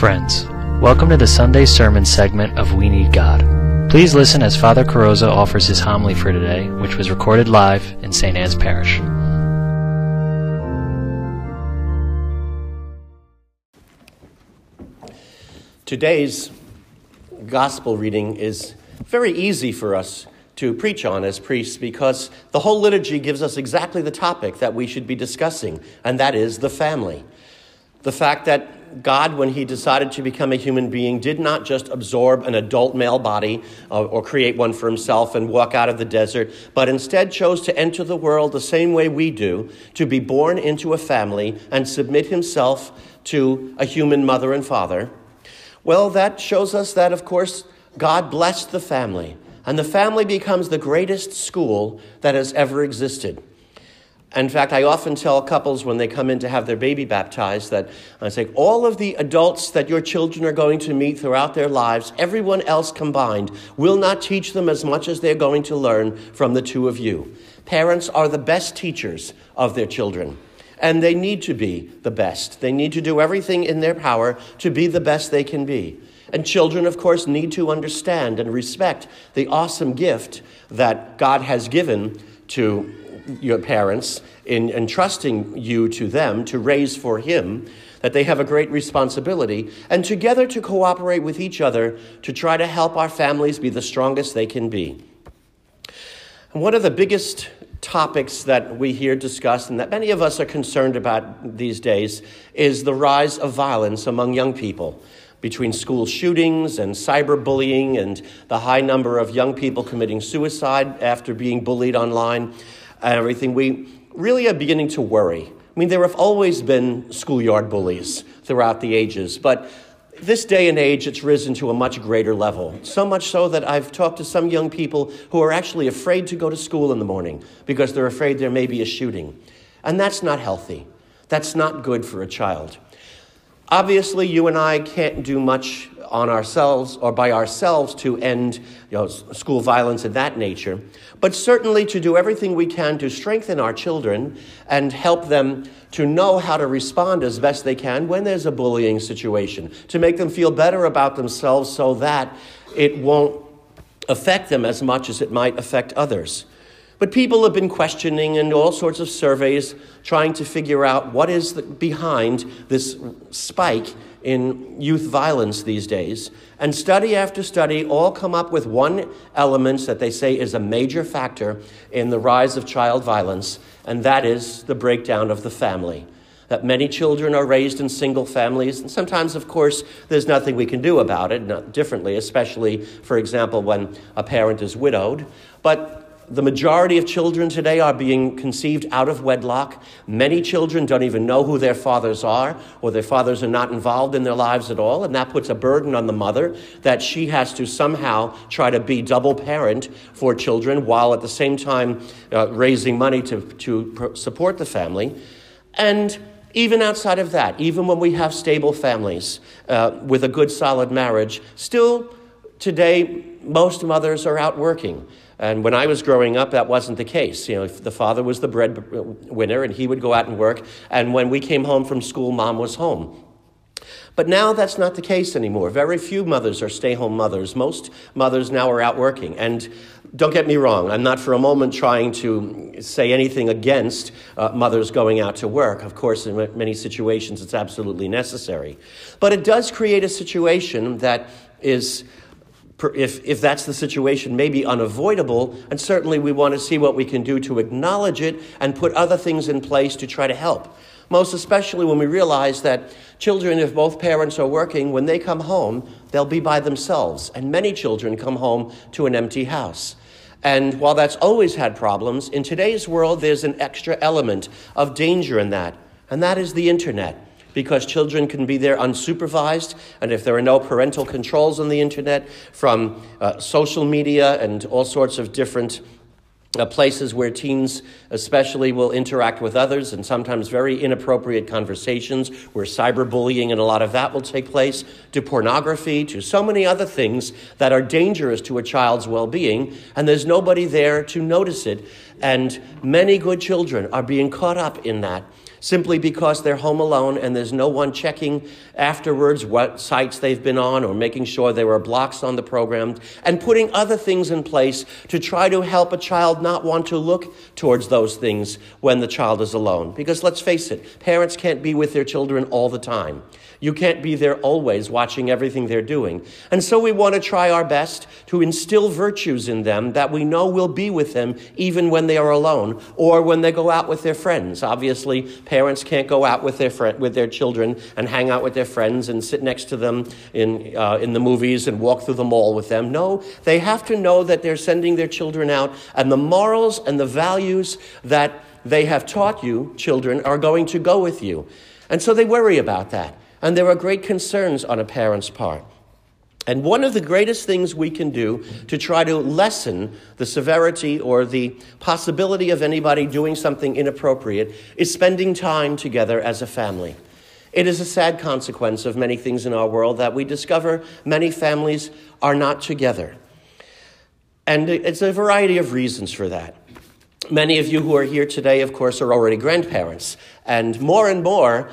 Friends, welcome to the Sunday sermon segment of We Need God. Please listen as Father Carrozza offers his homily for today, which was recorded live in St. Anne's Parish. Today's gospel reading is very easy for us to preach on as priests because the whole liturgy gives us exactly the topic that we should be discussing, and that is the family. The fact that God, when He decided to become a human being, did not just absorb an adult male body uh, or create one for Himself and walk out of the desert, but instead chose to enter the world the same way we do, to be born into a family and submit Himself to a human mother and father well, that shows us that, of course, God blessed the family, and the family becomes the greatest school that has ever existed. In fact, I often tell couples when they come in to have their baby baptized that I say, all of the adults that your children are going to meet throughout their lives, everyone else combined, will not teach them as much as they're going to learn from the two of you. Parents are the best teachers of their children and they need to be the best. They need to do everything in their power to be the best they can be. And children, of course, need to understand and respect the awesome gift that God has given to your parents in entrusting you to them to raise for Him, that they have a great responsibility, and together to cooperate with each other to try to help our families be the strongest they can be. And one of the biggest topics that we hear discussed and that many of us are concerned about these days is the rise of violence among young people between school shootings and cyberbullying and the high number of young people committing suicide after being bullied online and everything. We really are beginning to worry. I mean, there have always been schoolyard bullies throughout the ages, but this day and age, it's risen to a much greater level. So much so that I've talked to some young people who are actually afraid to go to school in the morning because they're afraid there may be a shooting. And that's not healthy. That's not good for a child. Obviously, you and I can't do much on ourselves or by ourselves to end you know, school violence of that nature, but certainly to do everything we can to strengthen our children and help them to know how to respond as best they can when there's a bullying situation, to make them feel better about themselves so that it won't affect them as much as it might affect others. But people have been questioning and all sorts of surveys trying to figure out what is the, behind this spike in youth violence these days. And study after study all come up with one element that they say is a major factor in the rise of child violence, and that is the breakdown of the family. That many children are raised in single families, and sometimes, of course, there's nothing we can do about it, not differently, especially, for example, when a parent is widowed. But the majority of children today are being conceived out of wedlock. Many children don't even know who their fathers are, or their fathers are not involved in their lives at all, and that puts a burden on the mother that she has to somehow try to be double parent for children while at the same time uh, raising money to, to support the family. And even outside of that, even when we have stable families uh, with a good solid marriage, still today most mothers are out working. And when I was growing up, that wasn't the case. You know, the father was the breadwinner, and he would go out and work. And when we came home from school, mom was home. But now that's not the case anymore. Very few mothers are stay home mothers. Most mothers now are out working. And don't get me wrong, I'm not for a moment trying to say anything against uh, mothers going out to work. Of course, in many situations, it's absolutely necessary. But it does create a situation that is if, if that's the situation, maybe unavoidable, and certainly we want to see what we can do to acknowledge it and put other things in place to try to help. Most especially when we realize that children, if both parents are working, when they come home, they'll be by themselves. And many children come home to an empty house. And while that's always had problems, in today's world, there's an extra element of danger in that, and that is the internet because children can be there unsupervised, and if there are no parental controls on the internet from uh, social media and all sorts of different uh, places where teens, especially, will interact with others and sometimes very inappropriate conversations, where cyberbullying and a lot of that will take place, to pornography, to so many other things that are dangerous to a child's well being, and there's nobody there to notice it. And many good children are being caught up in that simply because they're home alone and there's no one checking afterwards what sites they've been on or making sure there are blocks on the program and putting other things in place to try to help a child not want to look towards those things when the child is alone. Because let's face it, parents can't be with their children all the time. You can't be there always watching everything they're doing. And so we want to try our best to instill virtues in them that we know will be with them even when they are alone or when they go out with their friends. Obviously, parents can't go out with their, fr- with their children and hang out with their friends and sit next to them in, uh, in the movies and walk through the mall with them. No, they have to know that they're sending their children out and the morals and the values that they have taught you, children, are going to go with you. And so they worry about that. And there are great concerns on a parent's part. And one of the greatest things we can do to try to lessen the severity or the possibility of anybody doing something inappropriate is spending time together as a family. It is a sad consequence of many things in our world that we discover many families are not together. And it's a variety of reasons for that. Many of you who are here today, of course, are already grandparents. And more and more,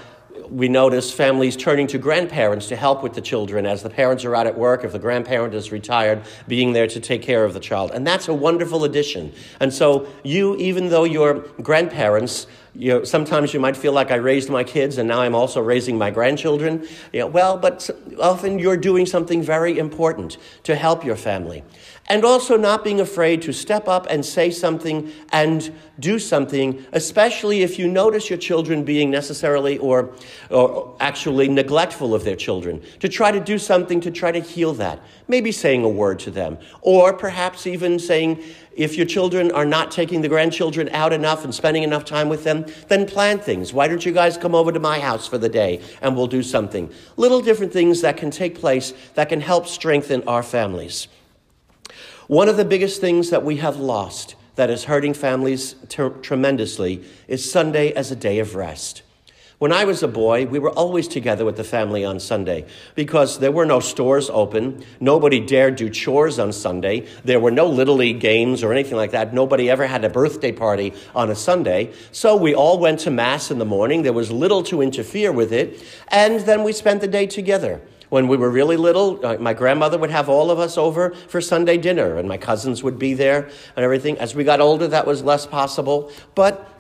we notice families turning to grandparents to help with the children as the parents are out at work, if the grandparent is retired, being there to take care of the child. And that's a wonderful addition. And so, you, even though you're grandparents, you know, sometimes you might feel like I raised my kids and now I'm also raising my grandchildren. You know, well, but often you're doing something very important to help your family and also not being afraid to step up and say something and do something, especially if you notice your children being necessarily or, or actually neglectful of their children, to try to do something to try to heal that. Maybe saying a word to them, or perhaps even saying, if your children are not taking the grandchildren out enough and spending enough time with them, then plan things. Why don't you guys come over to my house for the day and we'll do something? Little different things that can take place that can help strengthen our families. One of the biggest things that we have lost that is hurting families ter- tremendously is Sunday as a day of rest. When I was a boy, we were always together with the family on Sunday because there were no stores open. Nobody dared do chores on Sunday. There were no Little League games or anything like that. Nobody ever had a birthday party on a Sunday. So we all went to Mass in the morning. There was little to interfere with it. And then we spent the day together. When we were really little, uh, my grandmother would have all of us over for Sunday dinner, and my cousins would be there and everything. As we got older, that was less possible. But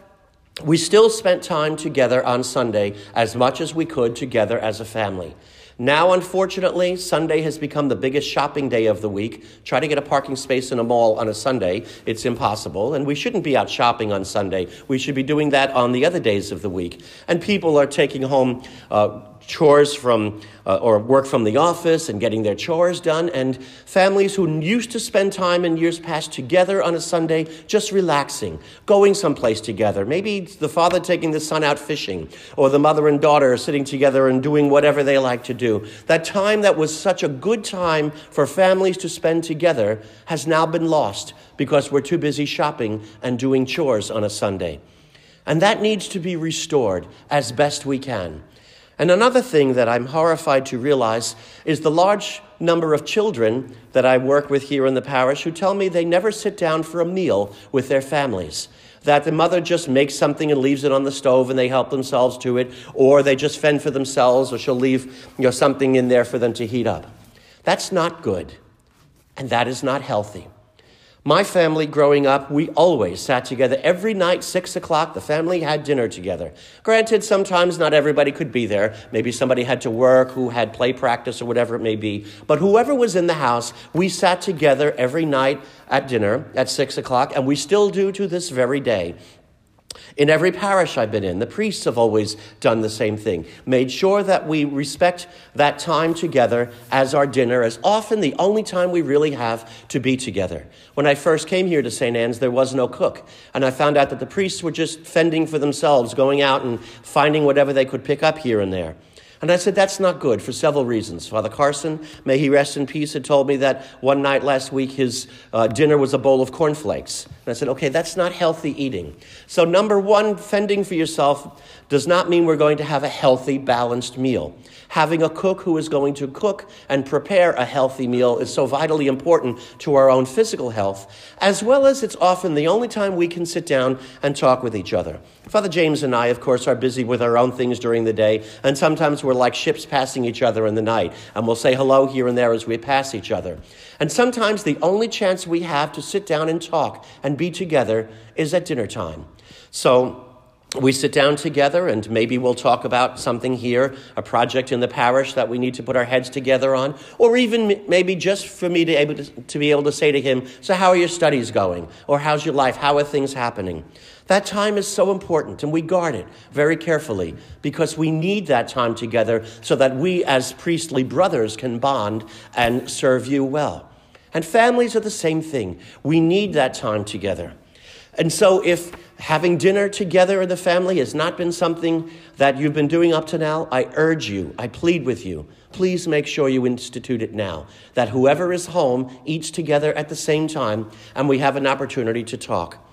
we still spent time together on Sunday as much as we could together as a family. Now, unfortunately, Sunday has become the biggest shopping day of the week. Try to get a parking space in a mall on a Sunday, it's impossible. And we shouldn't be out shopping on Sunday. We should be doing that on the other days of the week. And people are taking home uh, chores from uh, or work from the office and getting their chores done, and families who used to spend time in years past together on a Sunday just relaxing, going someplace together. Maybe the father taking the son out fishing, or the mother and daughter sitting together and doing whatever they like to do. That time that was such a good time for families to spend together has now been lost because we're too busy shopping and doing chores on a Sunday. And that needs to be restored as best we can. And another thing that I'm horrified to realize is the large number of children that I work with here in the parish who tell me they never sit down for a meal with their families. That the mother just makes something and leaves it on the stove and they help themselves to it, or they just fend for themselves, or she'll leave you know, something in there for them to heat up. That's not good, and that is not healthy. My family growing up, we always sat together every night, six o'clock. The family had dinner together. Granted, sometimes not everybody could be there. Maybe somebody had to work, who had play practice, or whatever it may be. But whoever was in the house, we sat together every night at dinner at six o'clock, and we still do to this very day. In every parish I've been in, the priests have always done the same thing, made sure that we respect that time together as our dinner, as often the only time we really have to be together. When I first came here to St. Anne's, there was no cook, and I found out that the priests were just fending for themselves, going out and finding whatever they could pick up here and there. And I said, That's not good for several reasons. Father Carson, may he rest in peace, had told me that one night last week his uh, dinner was a bowl of cornflakes. And I said, Okay, that's not healthy eating. So, number one, fending for yourself does not mean we're going to have a healthy, balanced meal. Having a cook who is going to cook and prepare a healthy meal is so vitally important to our own physical health, as well as it's often the only time we can sit down and talk with each other. Father James and I, of course, are busy with our own things during the day, and sometimes we're like ships passing each other in the night, and we'll say hello here and there as we pass each other. And sometimes the only chance we have to sit down and talk and be together is at dinner time. So, we sit down together and maybe we'll talk about something here, a project in the parish that we need to put our heads together on, or even maybe just for me to, able to, to be able to say to him, So, how are your studies going? Or, How's your life? How are things happening? That time is so important, and we guard it very carefully because we need that time together so that we, as priestly brothers, can bond and serve you well. And families are the same thing. We need that time together. And so, if having dinner together in the family has not been something that you've been doing up to now, I urge you, I plead with you, please make sure you institute it now. That whoever is home eats together at the same time and we have an opportunity to talk.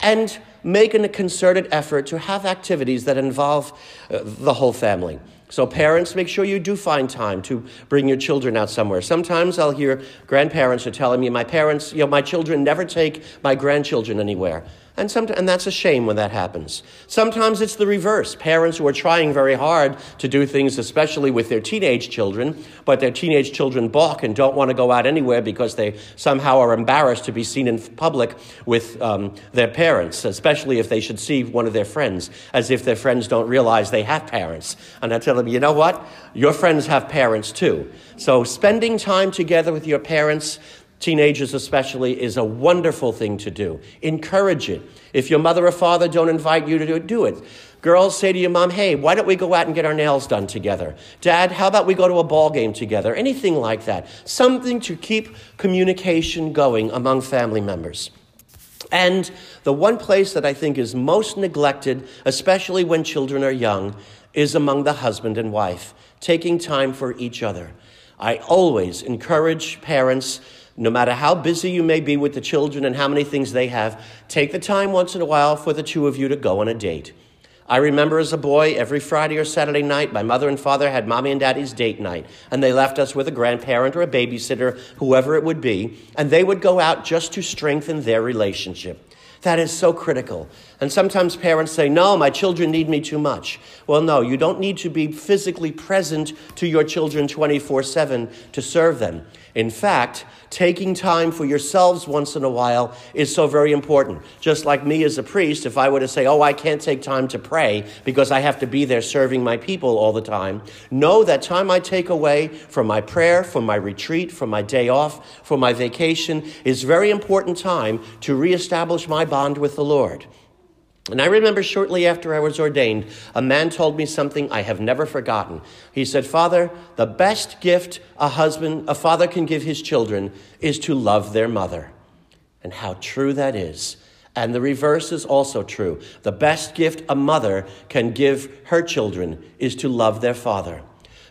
And make a concerted effort to have activities that involve uh, the whole family. So, parents, make sure you do find time to bring your children out somewhere. Sometimes I'll hear grandparents are telling me, my parents, you know, my children never take my grandchildren anywhere. And, and that's a shame when that happens. Sometimes it's the reverse. Parents who are trying very hard to do things, especially with their teenage children, but their teenage children balk and don't want to go out anywhere because they somehow are embarrassed to be seen in public with um, their parents, especially if they should see one of their friends, as if their friends don't realize they have parents. And I tell them, you know what? Your friends have parents too. So spending time together with your parents, teenagers especially, is a wonderful thing to do. Encourage it. If your mother or father don't invite you to do it, do it. Girls say to your mom, hey, why don't we go out and get our nails done together? Dad, how about we go to a ball game together? Anything like that. Something to keep communication going among family members. And the one place that I think is most neglected, especially when children are young, is among the husband and wife, taking time for each other. I always encourage parents no matter how busy you may be with the children and how many things they have, take the time once in a while for the two of you to go on a date. I remember as a boy, every Friday or Saturday night, my mother and father had mommy and daddy's date night, and they left us with a grandparent or a babysitter, whoever it would be, and they would go out just to strengthen their relationship. That is so critical. And sometimes parents say, No, my children need me too much. Well, no, you don't need to be physically present to your children 24 7 to serve them. In fact, taking time for yourselves once in a while is so very important. Just like me as a priest, if I were to say, Oh, I can't take time to pray because I have to be there serving my people all the time, know that time I take away from my prayer, from my retreat, from my day off, from my vacation is very important time to reestablish my bond with the Lord. And I remember shortly after I was ordained, a man told me something I have never forgotten. He said, Father, the best gift a husband, a father can give his children is to love their mother. And how true that is. And the reverse is also true. The best gift a mother can give her children is to love their father.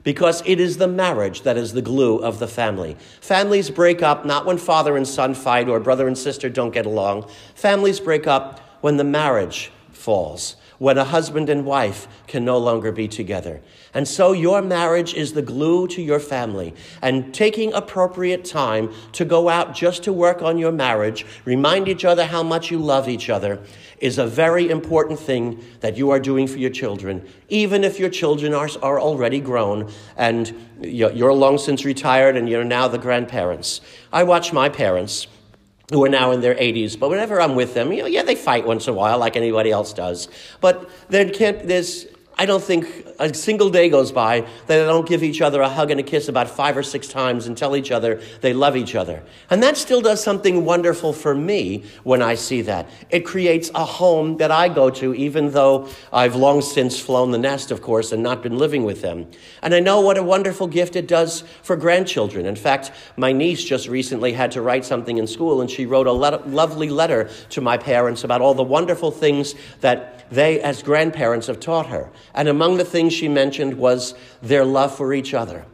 Because it is the marriage that is the glue of the family. Families break up not when father and son fight or brother and sister don't get along. Families break up when the marriage falls, when a husband and wife can no longer be together. And so your marriage is the glue to your family. And taking appropriate time to go out just to work on your marriage, remind each other how much you love each other, is a very important thing that you are doing for your children, even if your children are, are already grown and you're long since retired and you're now the grandparents. I watch my parents who are now in their 80s. But whenever I'm with them, you know, yeah, they fight once in a while like anybody else does. But there can't, there's I don't think a single day goes by that they don't give each other a hug and a kiss about five or six times and tell each other they love each other. And that still does something wonderful for me when I see that. It creates a home that I go to, even though I've long since flown the nest, of course, and not been living with them. And I know what a wonderful gift it does for grandchildren. In fact, my niece just recently had to write something in school, and she wrote a lovely letter to my parents about all the wonderful things that they, as grandparents, have taught her. And among the things she mentioned was their love for each other.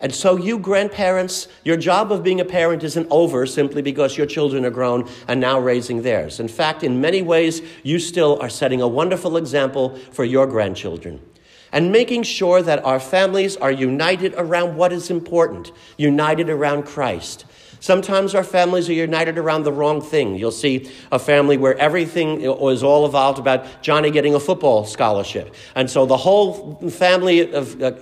And so, you grandparents, your job of being a parent isn't over simply because your children are grown and now raising theirs. In fact, in many ways, you still are setting a wonderful example for your grandchildren. And making sure that our families are united around what is important, united around Christ. Sometimes our families are united around the wrong thing. You'll see a family where everything is all evolved about Johnny getting a football scholarship. And so the whole family of uh,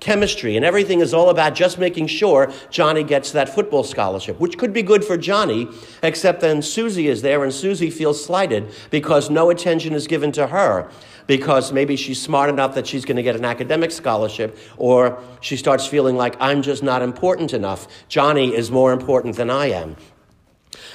chemistry and everything is all about just making sure Johnny gets that football scholarship, which could be good for Johnny, except then Susie is there and Susie feels slighted because no attention is given to her because maybe she's smart enough that she's going to get an academic scholarship, or she starts feeling like I'm just not important enough. Johnny is more important than I am.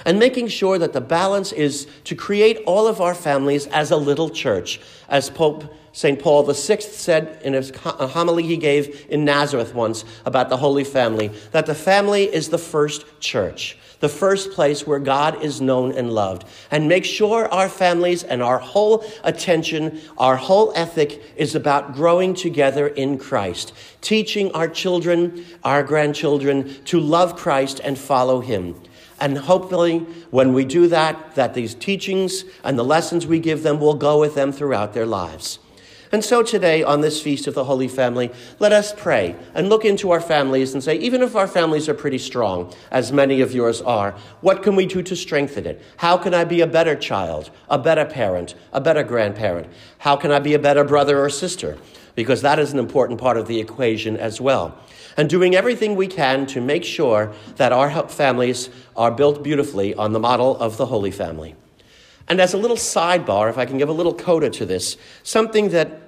And making sure that the balance is to create all of our families as a little church, as Pope St. Paul VI said in a homily he gave in Nazareth once about the Holy Family, that the family is the first church, the first place where God is known and loved. And make sure our families and our whole attention, our whole ethic is about growing together in Christ, teaching our children, our grandchildren to love Christ and follow Him. And hopefully, when we do that, that these teachings and the lessons we give them will go with them throughout their lives. And so today, on this feast of the Holy Family, let us pray and look into our families and say, even if our families are pretty strong, as many of yours are, what can we do to strengthen it? How can I be a better child, a better parent, a better grandparent? How can I be a better brother or sister? Because that is an important part of the equation as well. And doing everything we can to make sure that our families are built beautifully on the model of the Holy Family. And as a little sidebar, if I can give a little coda to this, something that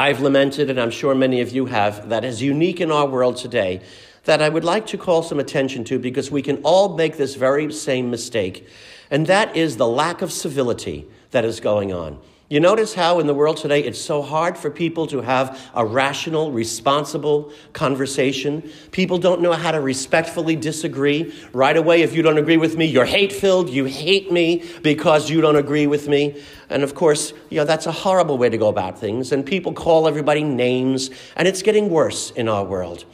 I've lamented, and I'm sure many of you have, that is unique in our world today, that I would like to call some attention to because we can all make this very same mistake, and that is the lack of civility that is going on. You notice how in the world today it's so hard for people to have a rational, responsible conversation. People don't know how to respectfully disagree. Right away, if you don't agree with me, you're hate filled. You hate me because you don't agree with me. And of course, you know, that's a horrible way to go about things. And people call everybody names, and it's getting worse in our world.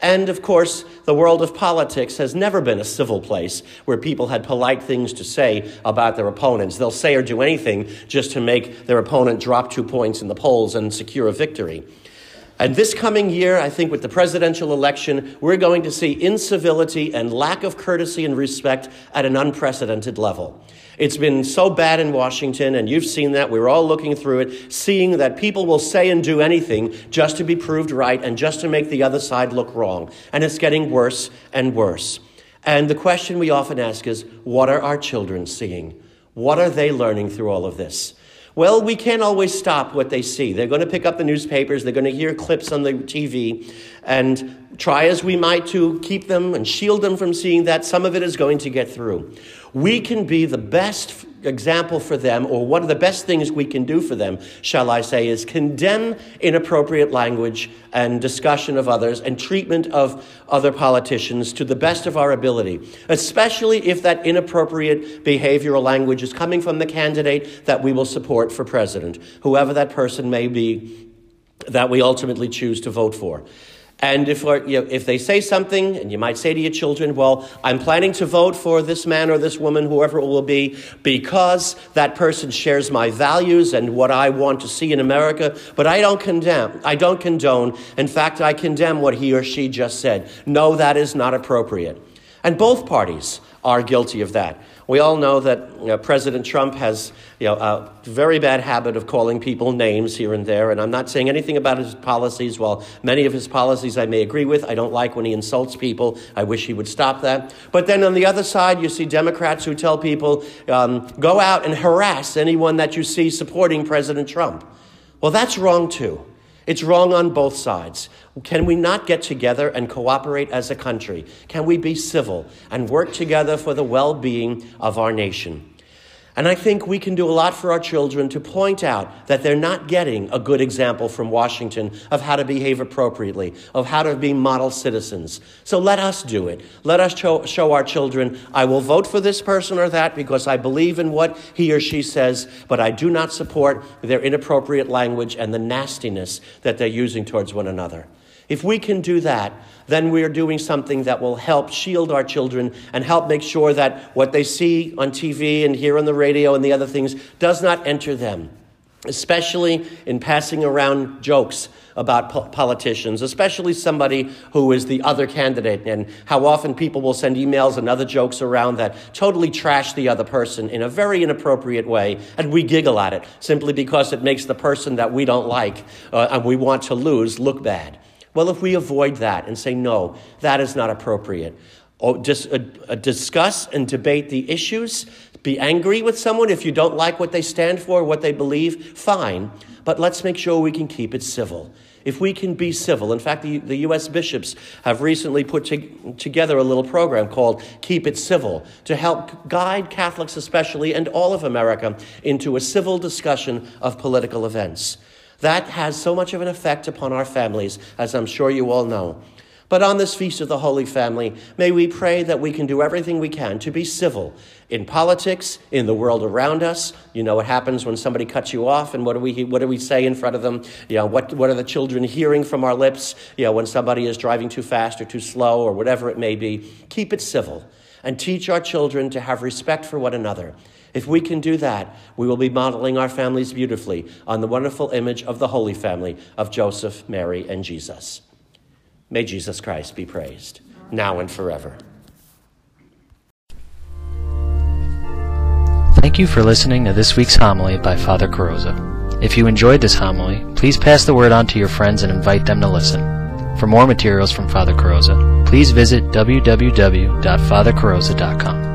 And of course, the world of politics has never been a civil place where people had polite things to say about their opponents. They'll say or do anything just to make their opponent drop two points in the polls and secure a victory. And this coming year, I think with the presidential election, we're going to see incivility and lack of courtesy and respect at an unprecedented level. It's been so bad in Washington, and you've seen that. We're all looking through it, seeing that people will say and do anything just to be proved right and just to make the other side look wrong. And it's getting worse and worse. And the question we often ask is what are our children seeing? What are they learning through all of this? Well, we can't always stop what they see. They're going to pick up the newspapers, they're going to hear clips on the TV, and try as we might to keep them and shield them from seeing that, some of it is going to get through we can be the best example for them, or one of the best things we can do for them, shall I say, is condemn inappropriate language and discussion of others and treatment of other politicians to the best of our ability, especially if that inappropriate behavioral language is coming from the candidate that we will support for president, whoever that person may be that we ultimately choose to vote for. And if, you know, if they say something, and you might say to your children, well, I'm planning to vote for this man or this woman, whoever it will be, because that person shares my values and what I want to see in America, but I don't condemn, I don't condone. In fact, I condemn what he or she just said. No, that is not appropriate. And both parties are guilty of that. We all know that you know, President Trump has you know, a very bad habit of calling people names here and there, and I'm not saying anything about his policies. While many of his policies I may agree with, I don't like when he insults people. I wish he would stop that. But then on the other side, you see Democrats who tell people, um, go out and harass anyone that you see supporting President Trump. Well, that's wrong too. It's wrong on both sides. Can we not get together and cooperate as a country? Can we be civil and work together for the well being of our nation? And I think we can do a lot for our children to point out that they're not getting a good example from Washington of how to behave appropriately, of how to be model citizens. So let us do it. Let us show, show, our children, I will vote for this person or that because I believe in what he or she says, but I do not support their inappropriate language and the nastiness that they're using towards one another. If we can do that, then we are doing something that will help shield our children and help make sure that what they see on TV and hear on the radio and the other things does not enter them, especially in passing around jokes about po- politicians, especially somebody who is the other candidate, and how often people will send emails and other jokes around that totally trash the other person in a very inappropriate way, and we giggle at it simply because it makes the person that we don't like uh, and we want to lose look bad. Well, if we avoid that and say, no, that is not appropriate, or just uh, uh, discuss and debate the issues, be angry with someone if you don't like what they stand for, what they believe, fine, but let's make sure we can keep it civil. If we can be civil, in fact, the, the U.S. bishops have recently put to, together a little program called Keep It Civil to help guide Catholics, especially, and all of America into a civil discussion of political events. That has so much of an effect upon our families, as I'm sure you all know. But on this Feast of the Holy Family, may we pray that we can do everything we can to be civil in politics, in the world around us. You know what happens when somebody cuts you off, and what do we, what do we say in front of them? You know, what, what are the children hearing from our lips? You know, when somebody is driving too fast or too slow or whatever it may be. Keep it civil and teach our children to have respect for one another if we can do that, we will be modeling our families beautifully on the wonderful image of the Holy Family of Joseph, Mary, and Jesus. May Jesus Christ be praised, now and forever. Thank you for listening to this week's homily by Father Carrozza. If you enjoyed this homily, please pass the word on to your friends and invite them to listen. For more materials from Father Carrozza, please visit www.fathercarozza.com.